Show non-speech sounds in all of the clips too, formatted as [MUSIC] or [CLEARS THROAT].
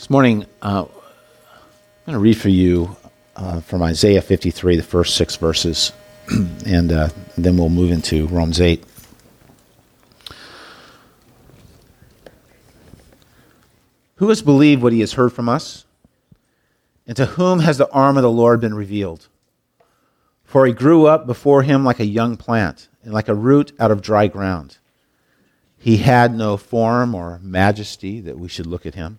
This morning, uh, I'm going to read for you uh, from Isaiah 53, the first six verses, [CLEARS THROAT] and uh, then we'll move into Romans 8. Who has believed what he has heard from us? And to whom has the arm of the Lord been revealed? For he grew up before him like a young plant, and like a root out of dry ground. He had no form or majesty that we should look at him,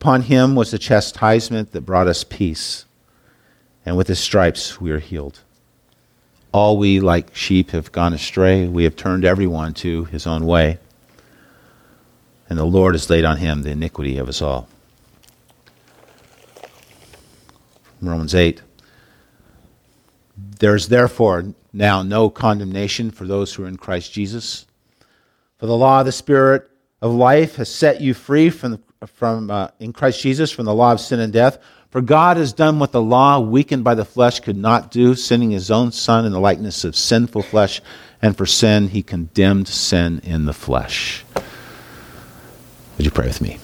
Upon him was the chastisement that brought us peace, and with his stripes we are healed. All we, like sheep, have gone astray. We have turned everyone to his own way and the Lord has laid on him the iniquity of us all. Romans 8. There is therefore now no condemnation for those who are in Christ Jesus. For the law of the Spirit of life has set you free from, from uh, in Christ Jesus from the law of sin and death. For God has done what the law, weakened by the flesh, could not do, sending his own Son in the likeness of sinful flesh, and for sin he condemned sin in the flesh would you pray with me?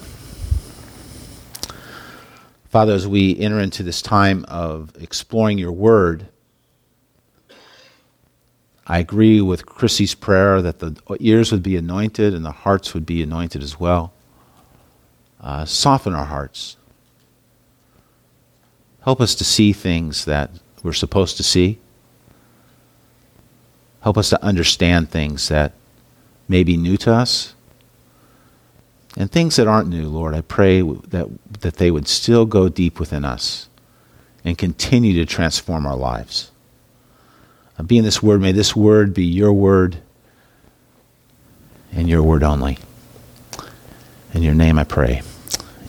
Father, as we enter into this time of exploring your word, I agree with Chrissy's prayer that the ears would be anointed and the hearts would be anointed as well. Uh, soften our hearts. Help us to see things that we're supposed to see. Help us to understand things that may be new to us and things that aren't new, Lord, I pray that, that they would still go deep within us and continue to transform our lives. Uh, be in this word, may this word be your word and your word only. In your name I pray.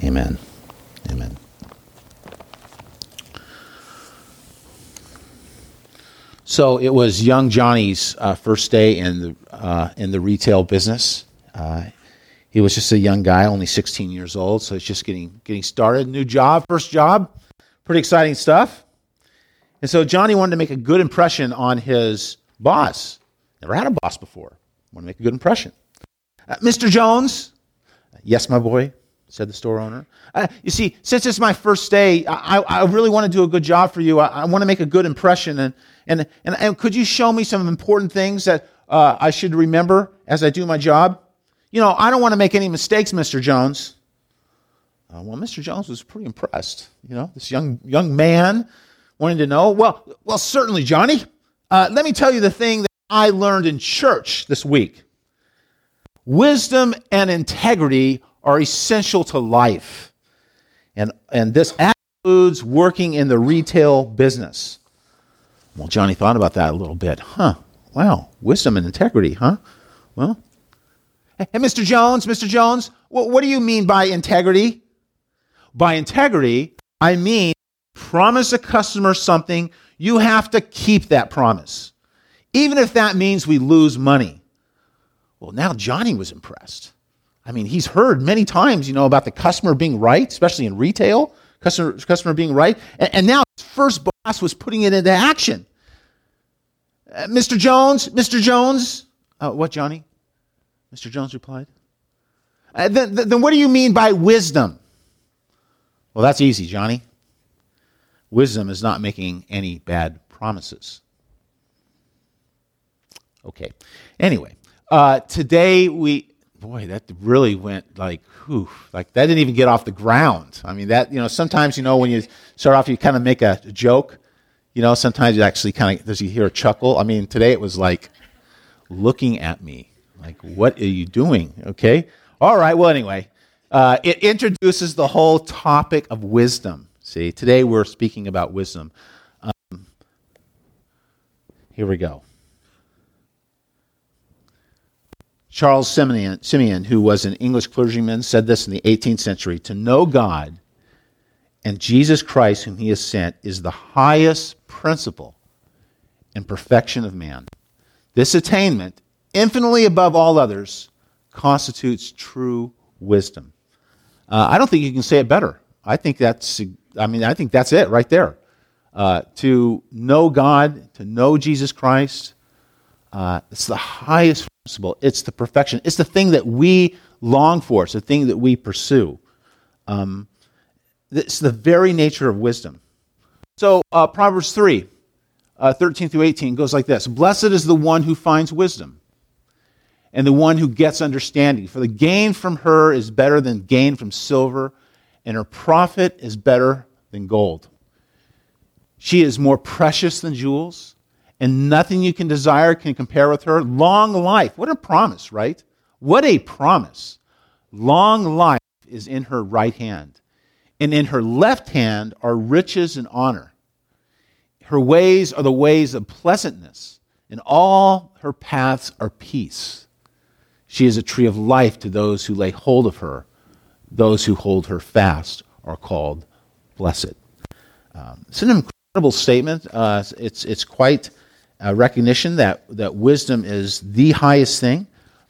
Amen. Amen. So it was young Johnny's uh, first day in the, uh, in the retail business. Uh, he was just a young guy, only 16 years old, so he's just getting getting started. New job, first job, pretty exciting stuff. And so Johnny wanted to make a good impression on his boss. Never had a boss before. Want to make a good impression. Uh, Mr. Jones, yes, my boy, said the store owner. Uh, you see, since it's my first day, I, I really want to do a good job for you. I, I want to make a good impression. And, and, and, and, could you show me some important things that uh, I should remember as I do my job? You know, I don't want to make any mistakes, Mr. Jones. Uh, well, Mr. Jones was pretty impressed. You know, this young young man wanting to know. Well, well, certainly, Johnny. Uh, let me tell you the thing that I learned in church this week. Wisdom and integrity are essential to life, and and this includes working in the retail business. Well, Johnny thought about that a little bit. Huh? Wow, wisdom and integrity, huh? Well, Hey, Mr. Jones, Mr. Jones, what, what do you mean by integrity? By integrity, I mean promise a customer something, you have to keep that promise, even if that means we lose money. Well, now Johnny was impressed. I mean, he's heard many times, you know, about the customer being right, especially in retail, customer, customer being right. And, and now his first boss was putting it into action. Uh, Mr. Jones, Mr. Jones, uh, what, Johnny? Mr. Jones replied. Uh, then, then what do you mean by wisdom? Well, that's easy, Johnny. Wisdom is not making any bad promises. Okay. Anyway, uh, today we, boy, that really went like, whew, like that didn't even get off the ground. I mean, that, you know, sometimes, you know, when you start off, you kind of make a joke. You know, sometimes you actually kind of, does you hear a chuckle? I mean, today it was like looking at me like, what are you doing? Okay. All right. Well, anyway, uh, it introduces the whole topic of wisdom. See, today we're speaking about wisdom. Um, here we go. Charles Simeon, Simeon, who was an English clergyman, said this in the 18th century To know God and Jesus Christ, whom he has sent, is the highest principle and perfection of man. This attainment, infinitely above all others, constitutes true wisdom. Uh, I don't think you can say it better. I think that's, I mean, I think that's it right there. Uh, to know God, to know Jesus Christ, uh, it's the highest It's the perfection. It's the thing that we long for. It's the thing that we pursue. Um, it's the very nature of wisdom. So, uh, Proverbs 3, uh, 13 through 18 goes like this Blessed is the one who finds wisdom and the one who gets understanding. For the gain from her is better than gain from silver, and her profit is better than gold. She is more precious than jewels, and nothing you can desire can compare with her. Long life. What a promise, right? What a promise. Long life is in her right hand, and in her left hand are riches and honor. Her ways are the ways of pleasantness, and all her paths are peace. She is a tree of life to those who lay hold of her. Those who hold her fast are called blessed. Um, it's an incredible statement. Uh, it's, it's quite a recognition that, that wisdom is the highest thing.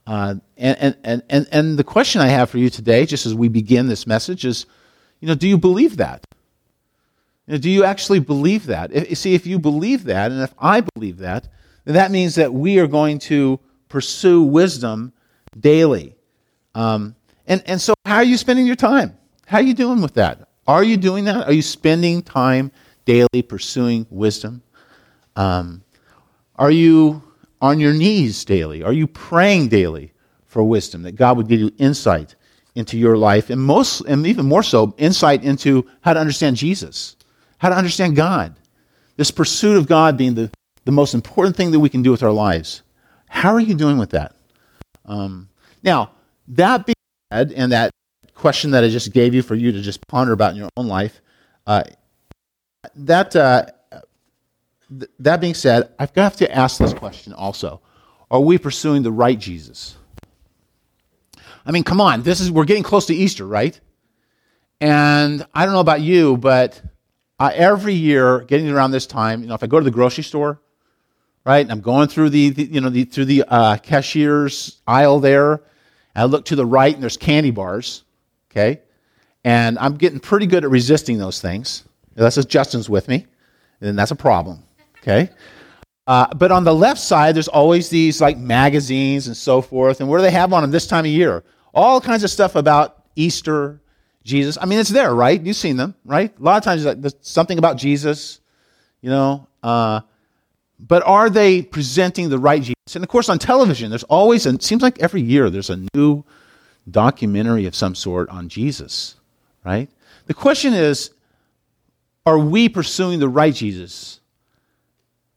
Uh, and, and, and, and the question I have for you today, just as we begin this message, is you know, do you believe that? You know, do you actually believe that? If, see, if you believe that, and if I believe that, then that means that we are going to pursue wisdom daily. Um, and, and so, how are you spending your time? How are you doing with that? Are you doing that? Are you spending time daily pursuing wisdom? Um, are you on your knees daily? Are you praying daily for wisdom that God would give you insight into your life and most and even more so insight into how to understand Jesus, how to understand God. This pursuit of God being the, the most important thing that we can do with our lives. How are you doing with that? Um, now, that being said, and that question that I just gave you for you to just ponder about in your own life, uh, that, uh, th- that being said, I've got to ask this question also. Are we pursuing the right Jesus? I mean, come on, this is we're getting close to Easter, right? And I don't know about you, but every year, getting around this time, you know, if I go to the grocery store, right? And I'm going through the, the you know the, through the uh, cashier's aisle there. I look to the right, and there's candy bars. Okay, and I'm getting pretty good at resisting those things. That's just Justin's with me, and that's a problem. Okay. Uh, but on the left side, there's always these like magazines and so forth. And what do they have on them this time of year? All kinds of stuff about Easter, Jesus. I mean, it's there, right? You've seen them, right? A lot of times, there's something about Jesus, you know. Uh, but are they presenting the right Jesus? And of course, on television, there's always, and it seems like every year, there's a new documentary of some sort on Jesus, right? The question is, are we pursuing the right Jesus?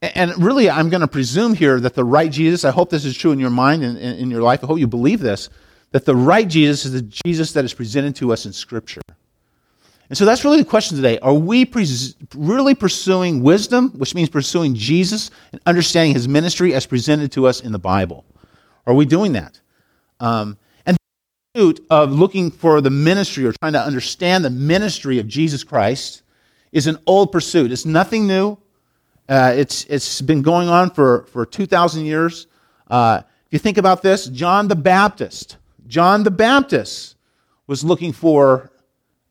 And really, I'm going to presume here that the right Jesus, I hope this is true in your mind and in your life, I hope you believe this, that the right Jesus is the Jesus that is presented to us in Scripture. And so that's really the question today. Are we pres- really pursuing wisdom, which means pursuing Jesus and understanding his ministry as presented to us in the Bible? Are we doing that? Um, and the pursuit of looking for the ministry or trying to understand the ministry of Jesus Christ is an old pursuit. It's nothing new. Uh, it's, it's been going on for, for 2,000 years. Uh, if you think about this, John the Baptist, John the Baptist was looking for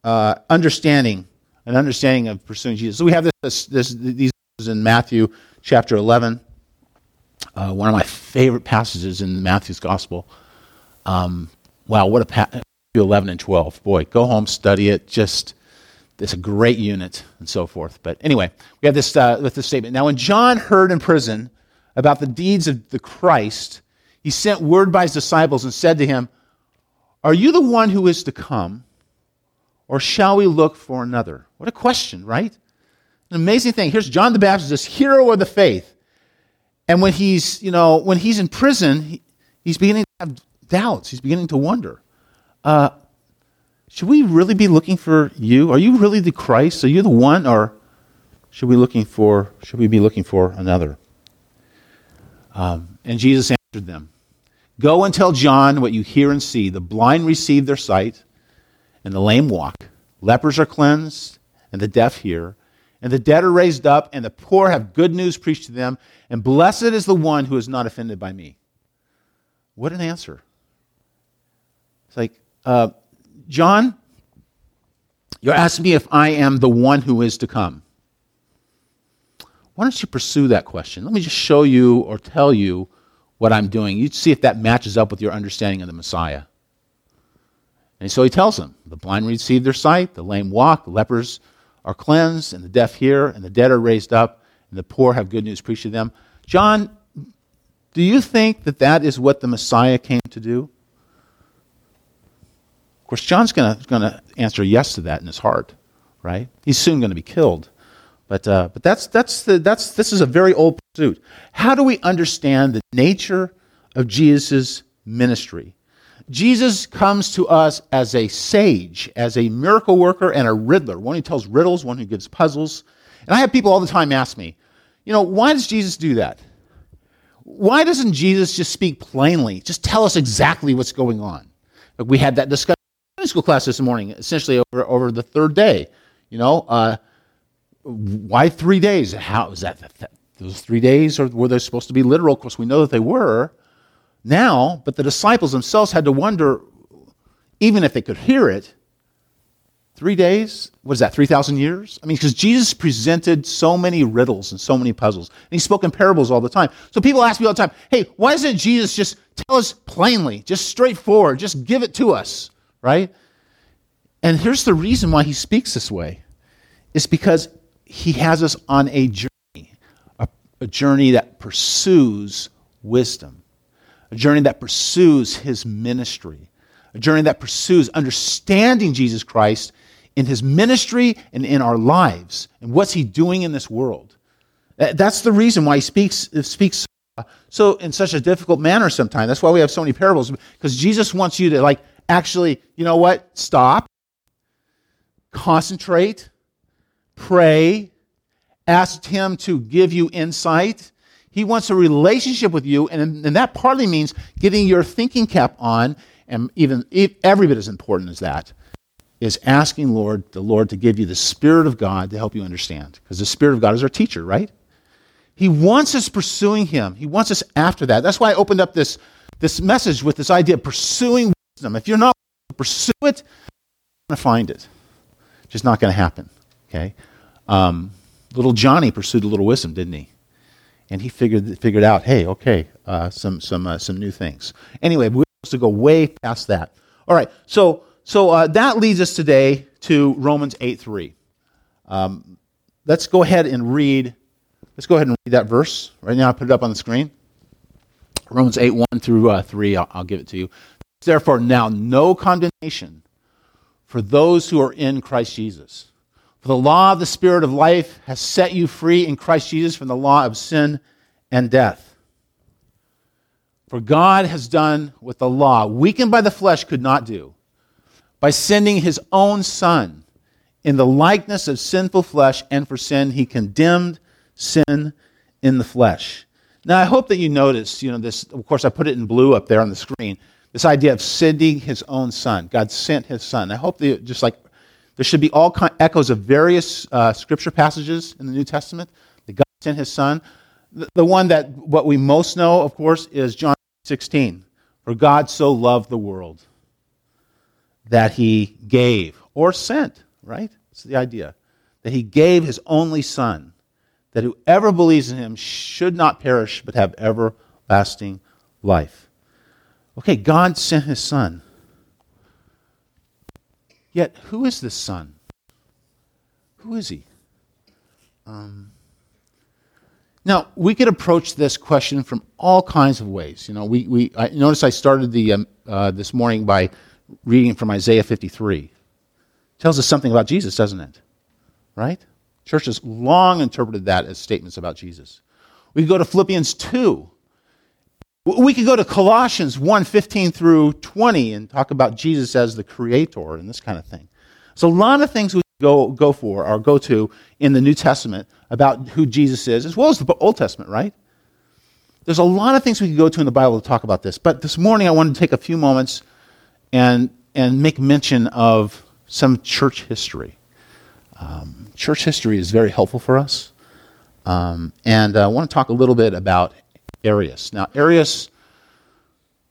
uh, understanding, an understanding of pursuing Jesus. So we have this, this, this these in Matthew chapter 11, uh, one of my favorite passages in Matthew's gospel. Um, wow, what a pa- 11 and 12. Boy, go home, study it. Just, it's a great unit and so forth. But anyway, we have this, uh, with this statement. Now, when John heard in prison about the deeds of the Christ, he sent word by his disciples and said to him, Are you the one who is to come? Or shall we look for another? What a question, right? An amazing thing. Here's John the Baptist, this hero of the faith. And when he's, you know, when he's in prison, he, he's beginning to have doubts. He's beginning to wonder. Uh, should we really be looking for you? Are you really the Christ? Are you the one, or should we looking for? Should we be looking for another? Um, and Jesus answered them, Go and tell John what you hear and see. The blind receive their sight, and the lame walk. Lepers are cleansed, and the deaf hear. And the dead are raised up, and the poor have good news preached to them. And blessed is the one who is not offended by me. What an answer. It's like, uh, John, you're asking me if I am the one who is to come. Why don't you pursue that question? Let me just show you or tell you what I'm doing. You see if that matches up with your understanding of the Messiah. And so he tells them the blind receive their sight, the lame walk, the lepers are cleansed, and the deaf hear, and the dead are raised up, and the poor have good news preached to them. John, do you think that that is what the Messiah came to do? Of course, John's going to answer yes to that in his heart, right? He's soon going to be killed. But, uh, but that's, that's the, that's, this is a very old pursuit. How do we understand the nature of Jesus' ministry? Jesus comes to us as a sage, as a miracle worker and a riddler, one who tells riddles, one who gives puzzles. And I have people all the time ask me, you know, why does Jesus do that? Why doesn't Jesus just speak plainly? Just tell us exactly what's going on. Like we had that discussion in school class this morning, essentially over, over the third day. You know, uh, why three days? How is that, that, that? Those three days, or were they supposed to be literal? Of course, we know that they were now, but the disciples themselves had to wonder, even if they could hear it, three days? What is that, 3,000 years? I mean, because Jesus presented so many riddles and so many puzzles. And he spoke in parables all the time. So people ask me all the time, hey, why doesn't Jesus just tell us plainly, just straightforward, just give it to us, right? And here's the reason why he speaks this way. It's because he has us on a journey, a, a journey that pursues wisdom, a journey that pursues his ministry, a journey that pursues understanding Jesus Christ in his ministry and in our lives and what's he doing in this world. That's the reason why he speaks, speaks so in such a difficult manner sometimes. That's why we have so many parables, because Jesus wants you to like actually, you know what? Stop, concentrate, pray, ask Him to give you insight. He wants a relationship with you, and, and that partly means getting your thinking cap on, and even every bit as important as that is asking Lord, the Lord to give you the Spirit of God to help you understand. Because the Spirit of God is our teacher, right? He wants us pursuing Him. He wants us after that. That's why I opened up this, this message with this idea of pursuing wisdom. If you're not to pursue it, you're going to find it. It's just not going to happen. Okay? Um, little Johnny pursued a little wisdom, didn't he? And he figured figured out, hey, okay, uh, some some uh, some new things. Anyway, we're supposed to go way past that. All right, so so uh, that leads us today to Romans eight three. Um, let's go ahead and read. Let's go ahead and read that verse right now. I put it up on the screen. Romans eight one through uh, three. I'll, I'll give it to you. Therefore, now no condemnation for those who are in Christ Jesus. For the law of the Spirit of life has set you free in Christ Jesus from the law of sin and death. For God has done what the law, weakened by the flesh, could not do by sending his own Son in the likeness of sinful flesh, and for sin, he condemned sin in the flesh. Now, I hope that you notice, you know, this, of course, I put it in blue up there on the screen, this idea of sending his own Son. God sent his Son. I hope that, just like there should be all kind, echoes of various uh, scripture passages in the New Testament that God sent his son. The, the one that what we most know, of course, is John 16. For God so loved the world that he gave or sent, right? That's the idea. That he gave his only son, that whoever believes in him should not perish but have everlasting life. Okay, God sent his son. Yet, who is this son? Who is he? Um, now, we could approach this question from all kinds of ways. You know, we, we I, notice I started the, um, uh, this morning by reading from Isaiah 53. It tells us something about Jesus, doesn't it? Right? Church has long interpreted that as statements about Jesus. We go to Philippians 2 we could go to Colossians 1 15 through 20 and talk about Jesus as the creator and this kind of thing. So, a lot of things we go, go for or go to in the New Testament about who Jesus is, as well as the Old Testament, right? there's a lot of things we could go to in the Bible to talk about this. But this morning, I wanted to take a few moments and, and make mention of some church history. Um, church history is very helpful for us. Um, and uh, I want to talk a little bit about Arius. Now, Arius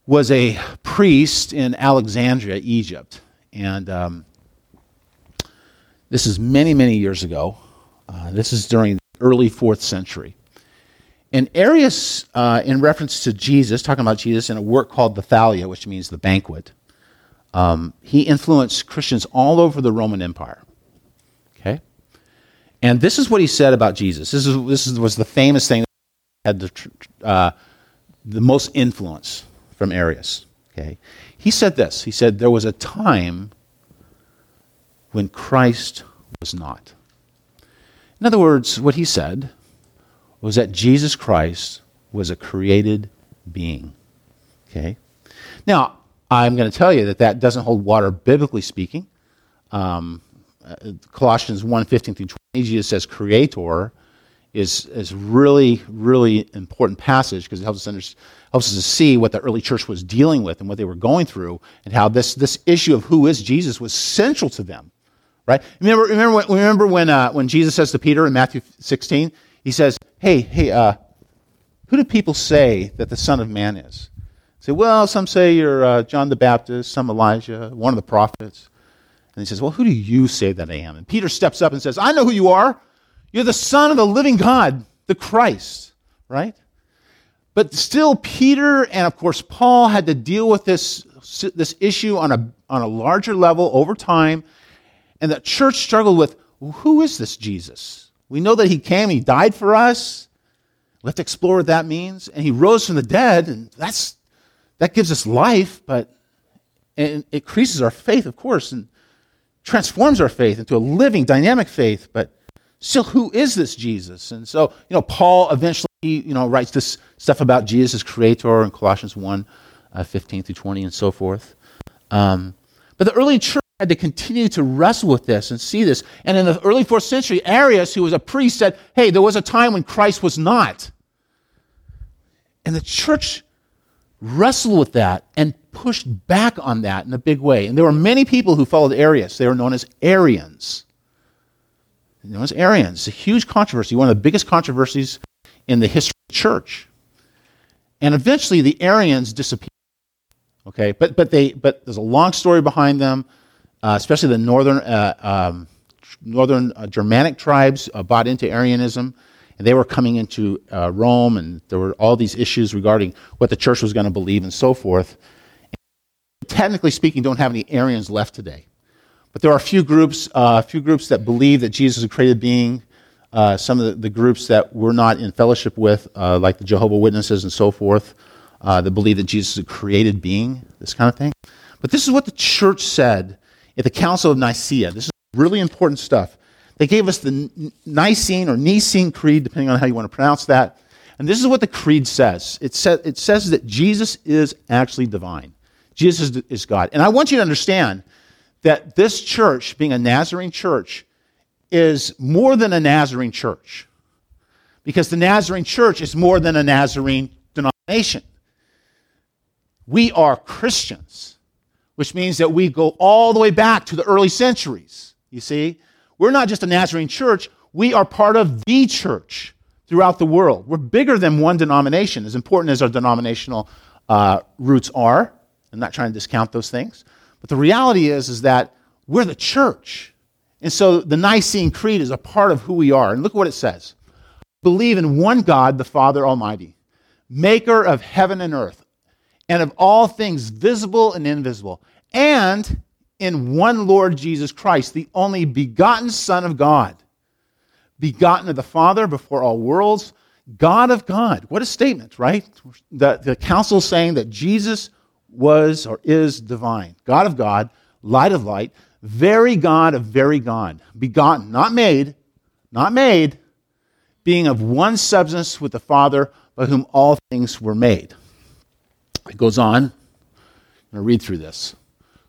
was a priest in Alexandria, Egypt. And um, this is many, many years ago. Uh, this is during the early fourth century. And Arius, uh, in reference to Jesus, talking about Jesus in a work called the Thalia, which means the banquet, um, he influenced Christians all over the Roman Empire. Okay? And this is what he said about Jesus. This, is, this is, was the famous thing had the, uh, the most influence from Arius. Okay? He said this He said, There was a time when Christ was not. In other words, what he said was that Jesus Christ was a created being. Okay? Now, I'm going to tell you that that doesn't hold water biblically speaking. Um, uh, Colossians 1 15 through 20, Jesus says creator is, is really, really important passage because it helps us, under, helps us to see what the early church was dealing with and what they were going through and how this, this issue of who is Jesus was central to them. Right? Remember, remember when, remember when, uh, when Jesus says to Peter in Matthew 16, he says, Hey, hey, uh, who do people say that the Son of Man is? Say, well, some say you're uh, John the Baptist, some Elijah, one of the prophets. And he says, well, who do you say that I am? And Peter steps up and says, I know who you are. You're the Son of the living God, the Christ, right? But still, Peter and, of course, Paul had to deal with this, this issue on a, on a larger level over time. And the church struggled with well, who is this Jesus? We know that he came, he died for us. To explore what that means. And he rose from the dead, and that's that gives us life, but it increases our faith, of course, and transforms our faith into a living, dynamic faith. But still, who is this Jesus? And so, you know, Paul eventually, you know, writes this stuff about Jesus as creator in Colossians 1, uh, 15 through 20 and so forth. Um, but the early church had to continue to wrestle with this and see this. And in the early fourth century, Arius, who was a priest, said, hey, there was a time when Christ was not. And the church wrestled with that and pushed back on that in a big way. And there were many people who followed Arius. They were known as Arians. Known as Arians. It's a huge controversy, one of the biggest controversies in the history of the church. And eventually the Arians disappeared. Okay, but, but, they, but there's a long story behind them, uh, especially the northern, uh, um, northern uh, Germanic tribes uh, bought into Arianism and they were coming into uh, Rome, and there were all these issues regarding what the church was going to believe and so forth. And technically speaking, don't have any Arians left today, but there are a few groups, uh, few groups that believe that Jesus is a created being. Uh, some of the, the, groups that we're not in fellowship with, uh, like the Jehovah Witnesses and so forth, uh, that believe that Jesus is a created being, this kind of thing. But this is what the church said at the Council of Nicaea. This is really important stuff. They gave us the Nicene or Nicene Creed, depending on how you want to pronounce that. And this is what the creed says it, sa- it says that Jesus is actually divine, Jesus is, is God. And I want you to understand that this church, being a Nazarene church, is more than a Nazarene church. Because the Nazarene church is more than a Nazarene denomination. We are Christians, which means that we go all the way back to the early centuries. You see? We're not just a Nazarene church, we are part of the church throughout the world. We're bigger than one denomination, as important as our denominational uh, roots are. I'm not trying to discount those things. But the reality is, is that we're the church. And so the Nicene Creed is a part of who we are. And look what it says Believe in one God, the Father Almighty, maker of heaven and earth, and of all things visible and invisible, and in one Lord Jesus Christ, the only begotten Son of God, begotten of the Father before all worlds, God of God. What a statement, right? The, the council saying that Jesus was or is divine, God of God, light of light, very God of very God, begotten, not made, not made, being of one substance with the Father, by whom all things were made. It goes on. I'm going to read through this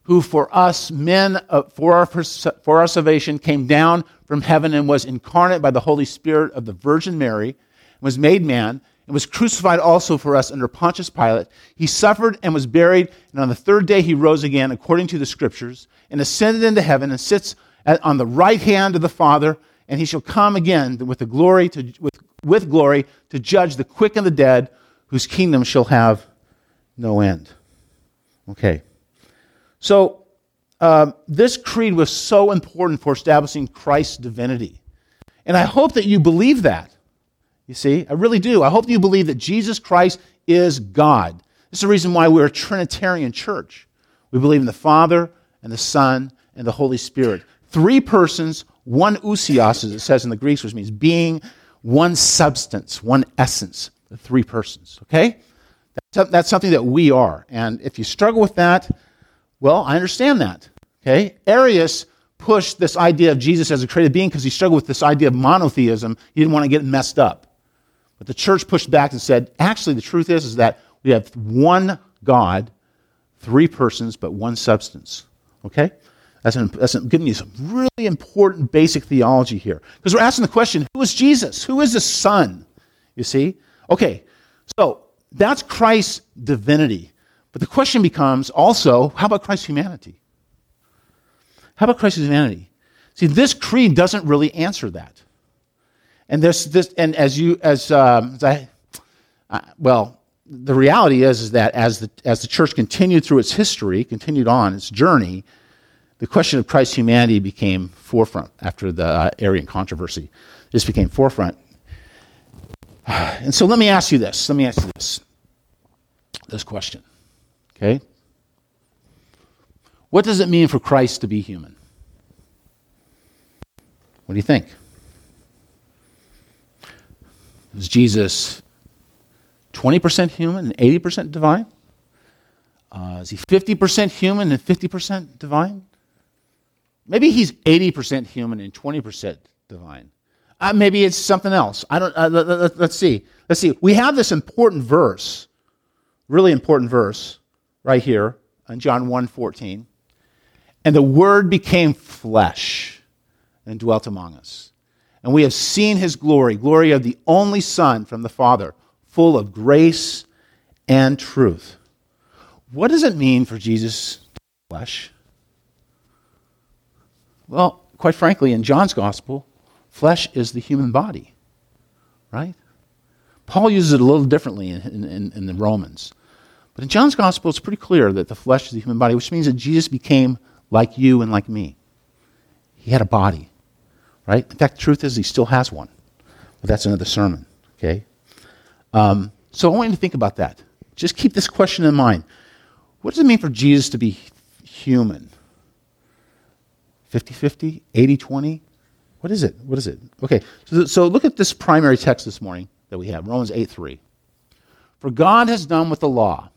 who for us men, uh, for, our, for our salvation, came down from heaven and was incarnate by the Holy Spirit of the Virgin Mary, and was made man, and was crucified also for us under Pontius Pilate. He suffered and was buried, and on the third day he rose again, according to the Scriptures, and ascended into heaven, and sits at, on the right hand of the Father, and he shall come again with the glory to, with, with glory to judge the quick and the dead, whose kingdom shall have no end. Okay. So, um, this creed was so important for establishing Christ's divinity. And I hope that you believe that. You see, I really do. I hope you believe that Jesus Christ is God. This is the reason why we're a Trinitarian church. We believe in the Father and the Son and the Holy Spirit. Three persons, one ousios, as it says in the Greek, which means being, one substance, one essence, the three persons. Okay? That's, that's something that we are. And if you struggle with that, well, I understand that. Okay? Arius pushed this idea of Jesus as a created being because he struggled with this idea of monotheism. He didn't want to get messed up. But the church pushed back and said, actually, the truth is, is that we have one God, three persons, but one substance. Okay? That's, an, that's an, giving you some really important basic theology here. Because we're asking the question who is Jesus? Who is the Son? You see? Okay, so that's Christ's divinity. But the question becomes also how about Christ's humanity? How about Christ's humanity? See, this creed doesn't really answer that. And this, this, and as you, as, um, as I, uh, well, the reality is, is that as the, as the church continued through its history, continued on its journey, the question of Christ's humanity became forefront after the uh, Arian controversy. This became forefront. [SIGHS] And so let me ask you this. Let me ask you this. This question. Okay? What does it mean for Christ to be human? What do you think? Is Jesus 20% human and 80% divine? Uh, is he 50% human and 50% divine? Maybe he's 80% human and 20% divine. Uh, maybe it's something else. I don't. Uh, let, us let, see. Let's see. We have this important verse, really important verse, right here in John 1:14. And the Word became flesh and dwelt among us. And we have seen his glory, glory of the only Son from the Father, full of grace and truth. What does it mean for Jesus flesh? Well, quite frankly, in John's gospel, flesh is the human body, right? Paul uses it a little differently in, in, in, the Romans. But in John's gospel, it's pretty clear that the flesh is the human body, which means that Jesus became like you and like me. He had a body right? In fact, the truth is, he still has one. But that's another sermon, okay? Um, so I want you to think about that. Just keep this question in mind. What does it mean for Jesus to be human? 50 50? 80 20? What is it? What is it? Okay, so, so look at this primary text this morning that we have Romans 8 3. For God has done what the law,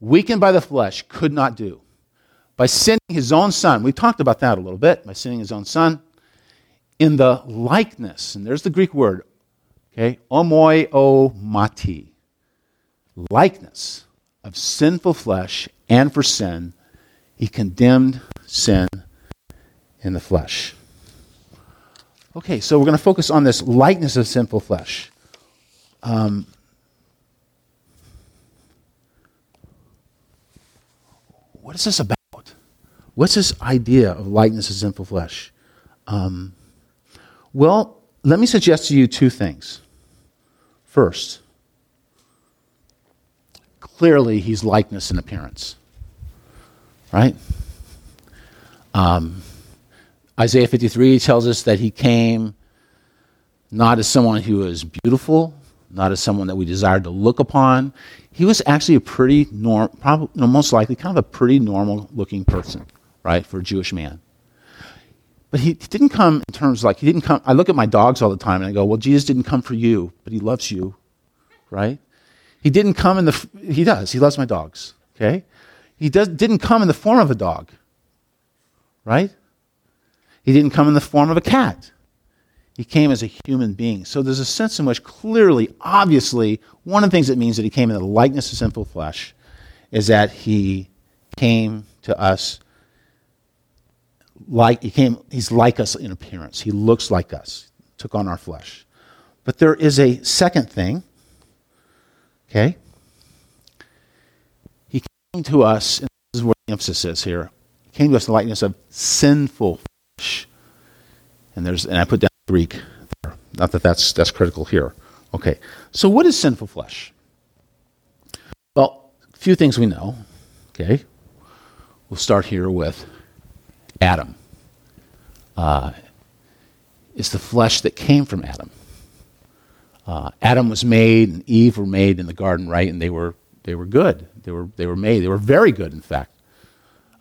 weakened by the flesh, could not do. By sending his own son, we talked about that a little bit, by sending his own son, in the likeness, and there's the Greek word, okay, mati, likeness of sinful flesh, and for sin, he condemned sin in the flesh. Okay, so we're going to focus on this likeness of sinful flesh. Um, what is this about? What's this idea of likeness of sinful flesh? Um, well, let me suggest to you two things. First, clearly he's likeness in appearance, right? Um, Isaiah 53 tells us that he came not as someone who was beautiful, not as someone that we desired to look upon. He was actually a pretty normal, probably, most likely, kind of a pretty normal looking person, right, for a Jewish man. But he, didn't come in terms like, he didn't come. I look at my dogs all the time and I go, well, Jesus didn't come for you, but he loves you, right? He didn't come in the, he does, he loves my dogs, okay? He does, didn't come in the form of a dog, right? He didn't come in the form of a cat. He came as a human being. So there's a sense in which clearly, obviously, one of the things that means that he came in the likeness of sinful flesh is that he came to us like he came he's like us in appearance he looks like us took on our flesh but there is a second thing Okay? He came to us, and this is where the emphasis is here. He came to us in the likeness of sinful flesh. And there's and I put down Greek there. Not that that's that's critical here. Okay. So what is sinful flesh? Well, a few things we know. Okay. We'll start here with Adam. Uh, it's the flesh that came from Adam. Uh, Adam was made and Eve were made in the garden, right? And they were they were good. They were they were made. They were very good, in fact.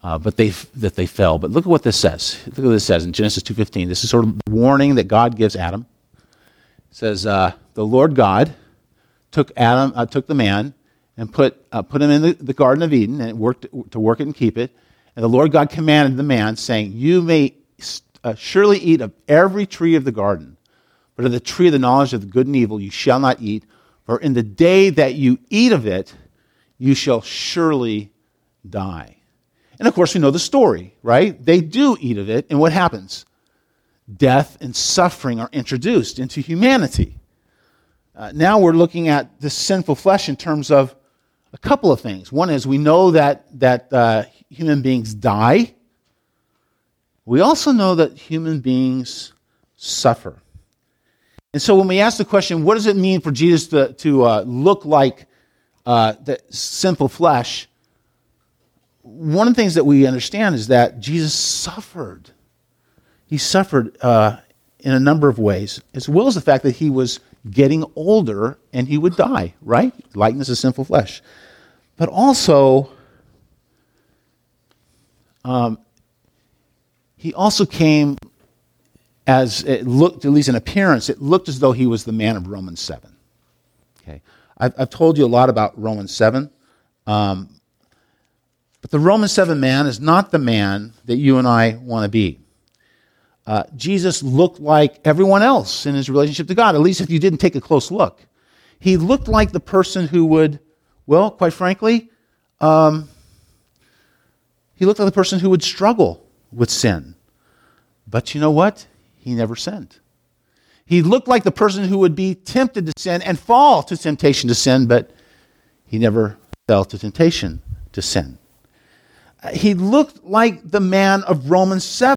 Uh, but they that they fell. But look at what this says. Look at what this says in Genesis two fifteen. This is sort of the warning that God gives Adam. It says uh, the Lord God took Adam uh, took the man and put uh, put him in the, the Garden of Eden and worked to work it and keep it. And the Lord God commanded the man, saying, "You may uh, surely eat of every tree of the garden." But of the tree of the knowledge of the good and evil you shall not eat, for in the day that you eat of it, you shall surely die. And of course, we know the story, right? They do eat of it, and what happens? Death and suffering are introduced into humanity. Uh, now we're looking at this sinful flesh in terms of a couple of things. One is we know that, that uh, human beings die. We also know that human beings suffer. And so when we ask the question, what does it mean for Jesus to, to uh, look like uh, the sinful flesh? One of the things that we understand is that Jesus suffered. He suffered uh, in a number of ways, as well as the fact that he was getting older and he would die, right? Likeness of sinful flesh. But also, um, he also came as it looked, at least in appearance, it looked as though he was the man of Romans 7. Okay. I've, I've told you a lot about Romans 7. Um, but the Romans 7 man is not the man that you and I want to be. Uh, Jesus looked like everyone else in his relationship to God, at least if you didn't take a close look. He looked like the person who would, well, quite frankly, um, he looked like the person who would struggle with sin. But you know what? he never sinned. He looked like the person who would be tempted to sin and fall to temptation to sin, but he never fell to temptation to sin. He looked like the man of Romans 7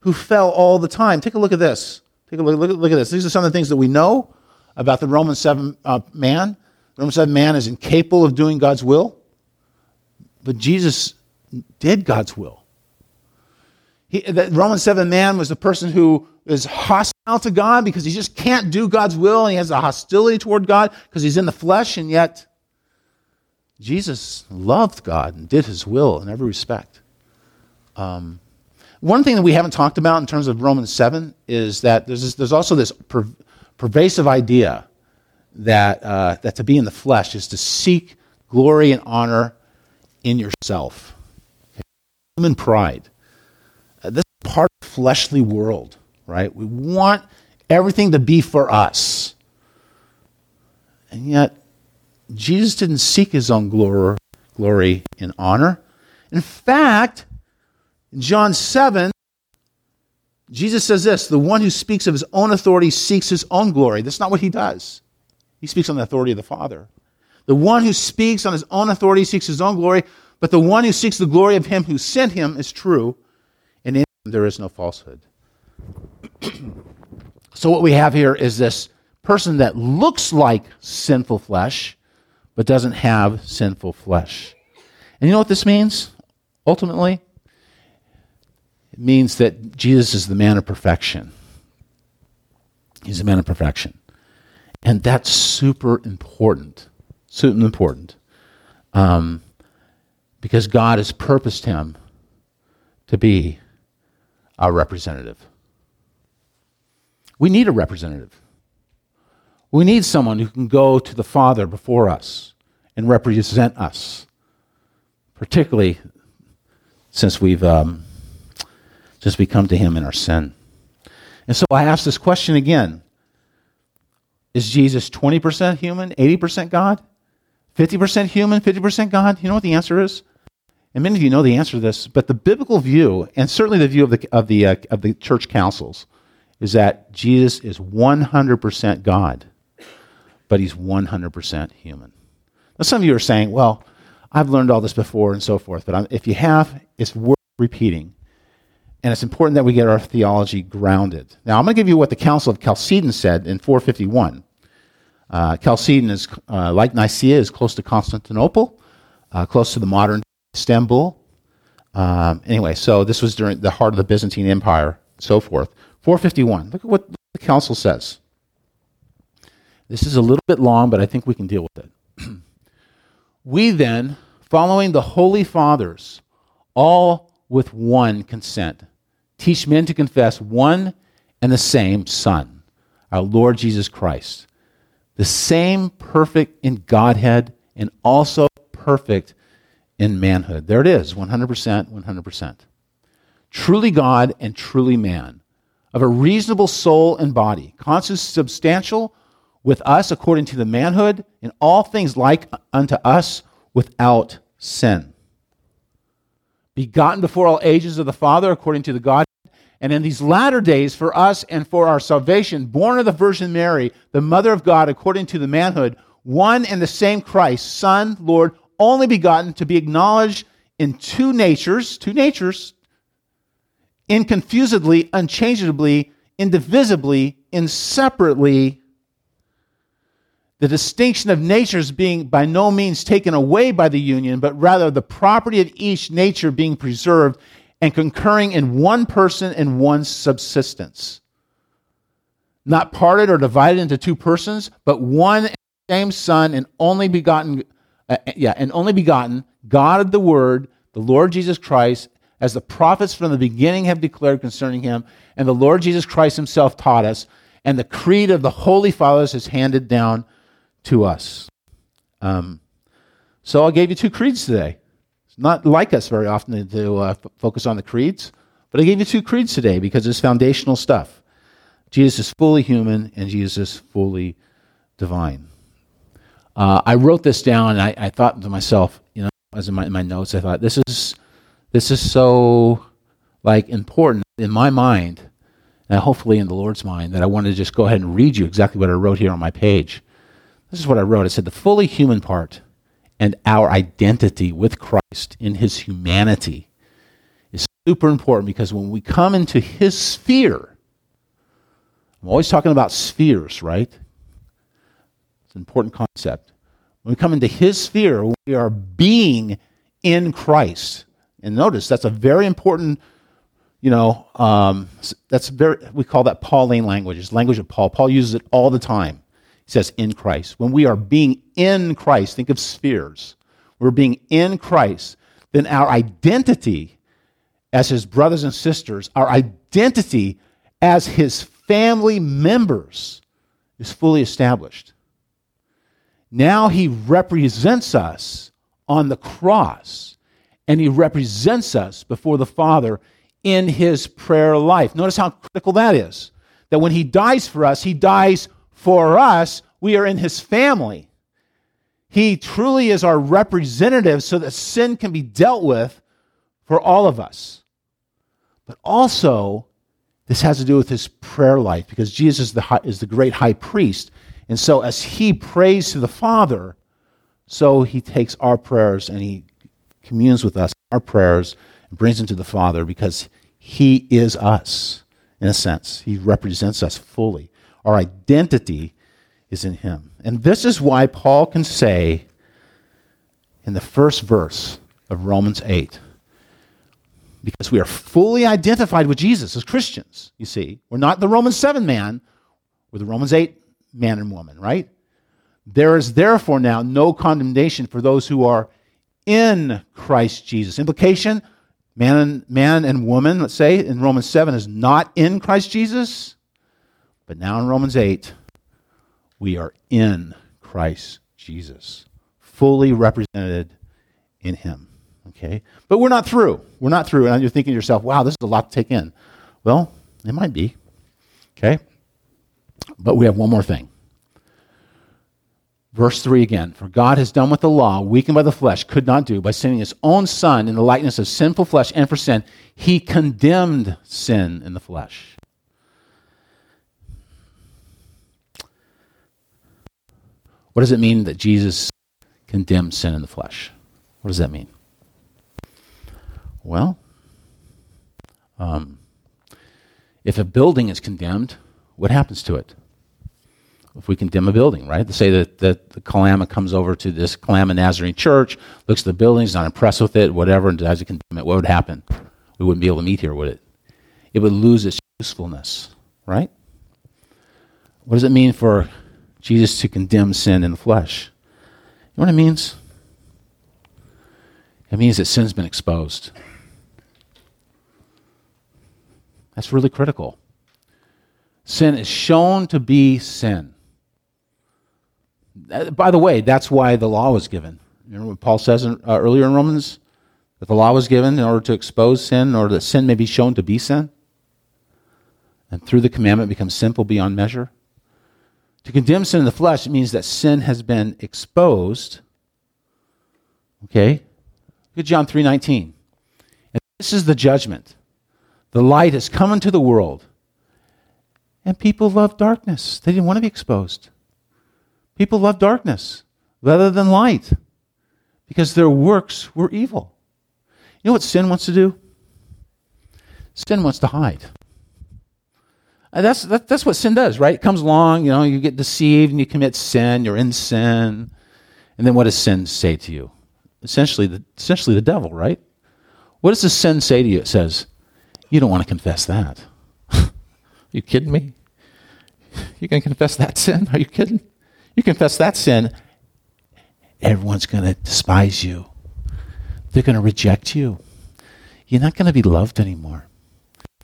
who fell all the time. Take a look at this. Take a look, look, look at this. These are some of the things that we know about the Romans 7 uh, man. Romans 7 man is incapable of doing God's will, but Jesus did God's will. He, the Romans 7 man was the person who is hostile to God because he just can't do God's will and he has a hostility toward God because he's in the flesh, and yet Jesus loved God and did his will in every respect. Um, one thing that we haven't talked about in terms of Romans 7 is that there's, this, there's also this per, pervasive idea that, uh, that to be in the flesh is to seek glory and honor in yourself. Human pride This is part of the fleshly world, right? We want everything to be for us. And yet, Jesus didn't seek his own glory, glory and honor. In fact, in John 7, Jesus says this the one who speaks of his own authority seeks his own glory. That's not what he does. He speaks on the authority of the Father. The one who speaks on his own authority seeks his own glory, but the one who seeks the glory of him who sent him is true, and in him there is no falsehood. [CLEARS THROAT] so, what we have here is this person that looks like sinful flesh, but doesn't have sinful flesh. And you know what this means? Ultimately, it means that Jesus is the man of perfection. He's the man of perfection. And that's super important. Super important. Um, because God has purposed him to be our representative. We need a representative. We need someone who can go to the Father before us and represent us, particularly since we've um, since we come to Him in our sin. And so I ask this question again: Is Jesus twenty percent human, eighty percent God, fifty percent human, fifty percent God? You know what the answer is? And many of you know the answer to this, but the biblical view, and certainly the view of the, of the, uh, of the church councils, is that Jesus is 100% God. but he's 100% human. Now, some of you are saying, well, I've learned all this before and so forth, but I'm, if you have, it's worth repeating. And it's important that we get our theology grounded. Now, I'm going to give you what the Council of Chalcedon said in 451. Uh, Chalcedon is, uh, like Nicaea, is close to Constantinople, uh, close to the modern Istanbul. Um, anyway, so this was during the heart of the Byzantine Empire, so forth. 451. Look at what the council says. This is a little bit long, but I think we can deal with it. [CLEARS THROAT] we then, following the holy fathers, all with one consent, teach men to confess one and the same Son, our Lord Jesus Christ, the same perfect in Godhead and also perfect in manhood. There it is 100%, 100%. Truly God and truly man, of a reasonable soul and body, consubstantial with us according to the manhood, in all things like unto us without sin. Begotten before all ages of the Father according to the God. And in these latter days, for us and for our salvation, born of the Virgin Mary, the Mother of God, according to the manhood, one and the same Christ, Son, Lord, only begotten, to be acknowledged in two natures, two natures, inconfusedly, unchangeably, indivisibly, inseparably. The distinction of natures being by no means taken away by the union, but rather the property of each nature being preserved and concurring in one person and one subsistence. Not parted or divided into two persons, but one same Son and only begotten uh, yeah, and only begotten, God of the Word, the Lord Jesus Christ, as the prophets from the beginning have declared concerning him, and the Lord Jesus Christ himself taught us, and the creed of the Holy Fathers is handed down to us. Um, so I gave you two creeds today. It's not like us very often to uh, f- focus on the creeds, but I gave you two creeds today because it's foundational stuff. Jesus is fully human and Jesus is fully divine. Uh, I wrote this down, and I, I, thought to myself, you know, as in my, in my notes, I thought this is this is so like important in my mind, and hopefully in the Lord's mind, that I wanted to just go ahead and read you exactly what I wrote here on my page. This is what I wrote. I said the fully human part and our identity with Christ in His humanity is super important because when we come into His sphere, I'm always talking about spheres, right? It's an important concept. When we come into his sphere, we are being in Christ. And notice that's a very important, you know, um, that's very, we call that Pauline language. It's language of Paul. Paul uses it all the time. Says, in Christ. When we are being in Christ, think of spheres. We're being in Christ, then our identity as his brothers and sisters, our identity as his family members is fully established. Now he represents us on the cross, and he represents us before the Father in his prayer life. Notice how critical that is. That when he dies for us, he dies for us. We are in his family. He truly is our representative so that sin can be dealt with for all of us. But also, this has to do with his prayer life because Jesus is the, high, is the great high priest and so, as he prays to the Father, so he takes our prayers and he communes with us, our prayers, and brings them to the Father because he is us, in a sense. He represents us fully. Our identity is in him. And this is why Paul can say in the first verse of Romans 8, because we are fully identified with Jesus as Christians, you see. We're not the Romans 7 man, we're the Romans 8 man and woman, right? There is therefore now no condemnation for those who are in Christ Jesus. Implication man and, man and woman, let's say, in Romans 7 is not in Christ Jesus. But now in Romans 8, we are in Christ Jesus, fully represented in Him. Okay? But we're not through. We're not through. And you're thinking to yourself, wow, this is a lot to take in. Well, it might be. Okay? But we have one more thing. Verse 3 again For God has done what the law, weakened by the flesh, could not do by sending his own Son in the likeness of sinful flesh, and for sin, he condemned sin in the flesh. What does it mean that Jesus condemned sin in the flesh? What does that mean? Well, um, if a building is condemned, what happens to it? If we condemn a building, right? To say that, that the Kalama comes over to this Kalama Nazarene church, looks at the building, is not impressed with it, whatever, and decides to condemn it, what would happen? We wouldn't be able to meet here, would it? It would lose its usefulness, right? What does it mean for Jesus to condemn sin in the flesh? You know what it means? It means that sin's been exposed. That's really critical. Sin is shown to be sin. By the way, that's why the law was given. You remember what Paul says in, uh, earlier in Romans? That the law was given in order to expose sin, in order that sin may be shown to be sin. And through the commandment becomes sinful beyond measure. To condemn sin in the flesh means that sin has been exposed. Okay? Look at John 3.19. And this is the judgment. The light has come into the world. And people love darkness. They didn't want to be exposed. People love darkness rather than light because their works were evil. You know what sin wants to do? Sin wants to hide. And that's, that, that's what sin does, right? It comes along, you know, you get deceived and you commit sin, you're in sin. And then what does sin say to you? Essentially the, essentially the devil, right? What does the sin say to you? It says, you don't want to confess that. [LAUGHS] you kidding me? You can confess that sin? Are you kidding? You confess that sin, everyone's going to despise you. They're going to reject you. You're not going to be loved anymore.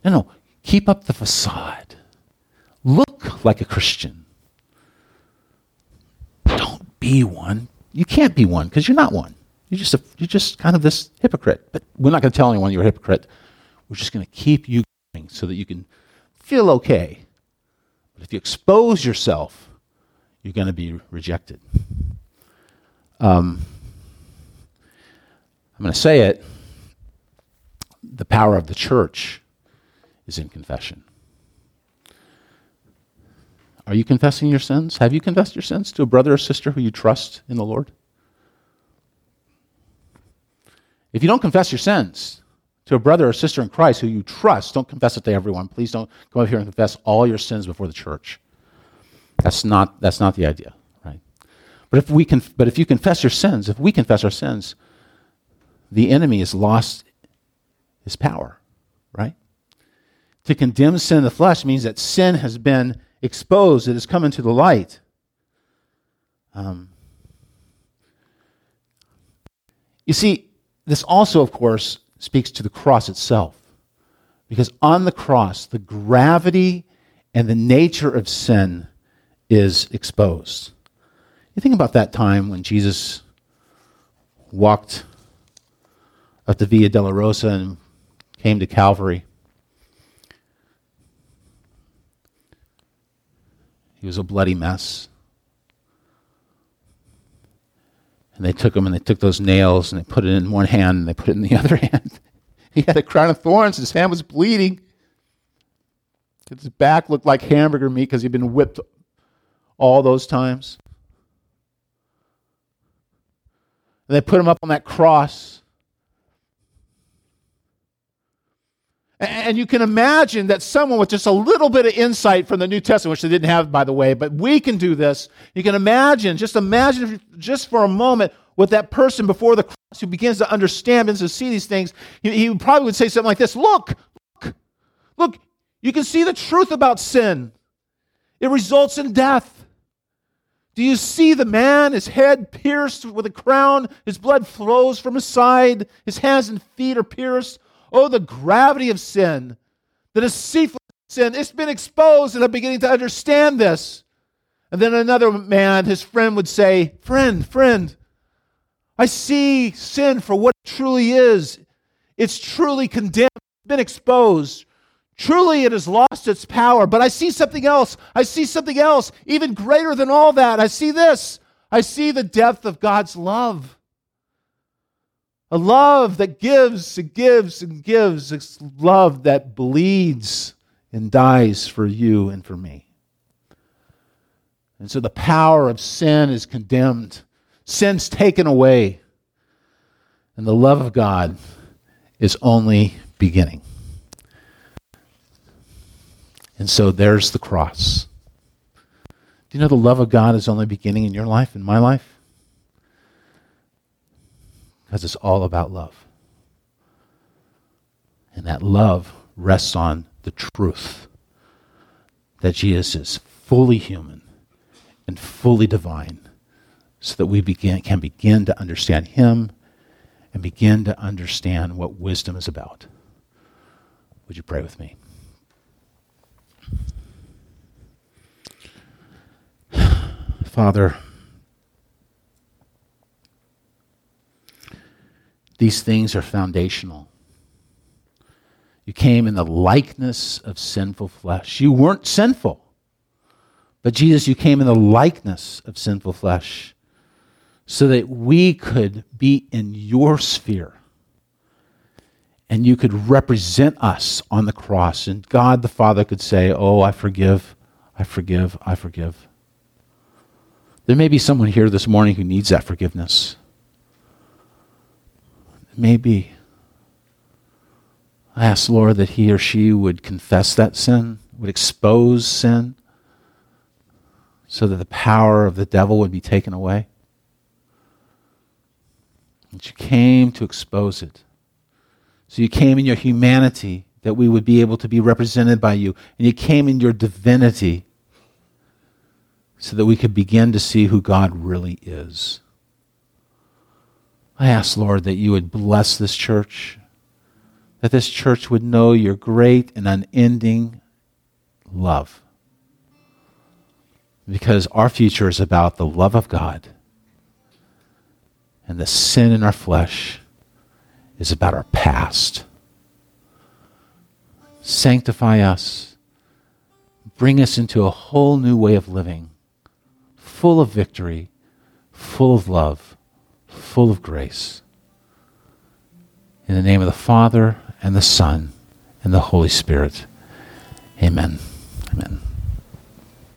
No, no. Keep up the facade. Look like a Christian. Don't be one. You can't be one because you're not one. You're just, a, you're just kind of this hypocrite. But we're not going to tell anyone you're a hypocrite. We're just going to keep you going so that you can feel okay. But if you expose yourself, you're going to be rejected. Um, I'm going to say it. The power of the church is in confession. Are you confessing your sins? Have you confessed your sins to a brother or sister who you trust in the Lord? If you don't confess your sins, to a brother or sister in Christ who you trust, don't confess it to everyone. Please don't come up here and confess all your sins before the church. That's not, that's not the idea, right? But if, we can, but if you confess your sins, if we confess our sins, the enemy has lost his power, right? To condemn sin in the flesh means that sin has been exposed, it has come into the light. Um, you see, this also, of course, speaks to the cross itself. Because on the cross, the gravity and the nature of sin is exposed. You think about that time when Jesus walked up the Via Dolorosa and came to Calvary. He was a bloody mess. And they took him and they took those nails and they put it in one hand and they put it in the [LAUGHS] other hand. he had a crown of thorns. His hand was bleeding. His back looked like hamburger meat because he'd been whipped all those times. And they put him up on that cross. And you can imagine that someone with just a little bit of insight from the New Testament, which they didn't have, by the way, but we can do this. You can imagine, just imagine just for a moment, what that person before the cross who begins to understand, begins to see these things, he, he probably would say something like this Look, look, look, you can see the truth about sin. It results in death. Do you see the man, his head pierced with a crown, his blood flows from his side, his hands and feet are pierced? Oh, the gravity of sin, the deceitful sin. It's been exposed, and I'm beginning to understand this. And then another man, his friend, would say, Friend, friend, I see sin for what it truly is. It's truly condemned, been exposed. Truly, it has lost its power. But I see something else. I see something else, even greater than all that. I see this. I see the depth of God's love. A love that gives and gives and gives. A love that bleeds and dies for you and for me. And so the power of sin is condemned, sin's taken away, and the love of God is only beginning. And so there's the cross. Do you know the love of God is only beginning in your life, in my life? Because it's all about love. And that love rests on the truth that Jesus is fully human and fully divine so that we begin, can begin to understand him and begin to understand what wisdom is about. Would you pray with me? [SIGHS] Father, these things are foundational. You came in the likeness of sinful flesh. You weren't sinful. But Jesus, you came in the likeness of sinful flesh so that we could be in your sphere and you could represent us on the cross. And God the Father could say, Oh, I forgive, I forgive, I forgive. There may be someone here this morning who needs that forgiveness. Maybe. I ask, Lord, that he or she would confess that sin, would expose sin, so that the power of the devil would be taken away. That you came to expose it. So you came in your humanity that we would be able to be represented by you. And you came in your divinity so that we could begin to see who God really is. I ask, Lord, that you would bless this church, that this church would know your great and unending love. Because our future is about the love of God, and the sin in our flesh is about our past. Sanctify us, bring us into a whole new way of living full of victory, full of love, full of grace. In the name of the Father, and the Son, and the Holy Spirit. Amen. Amen.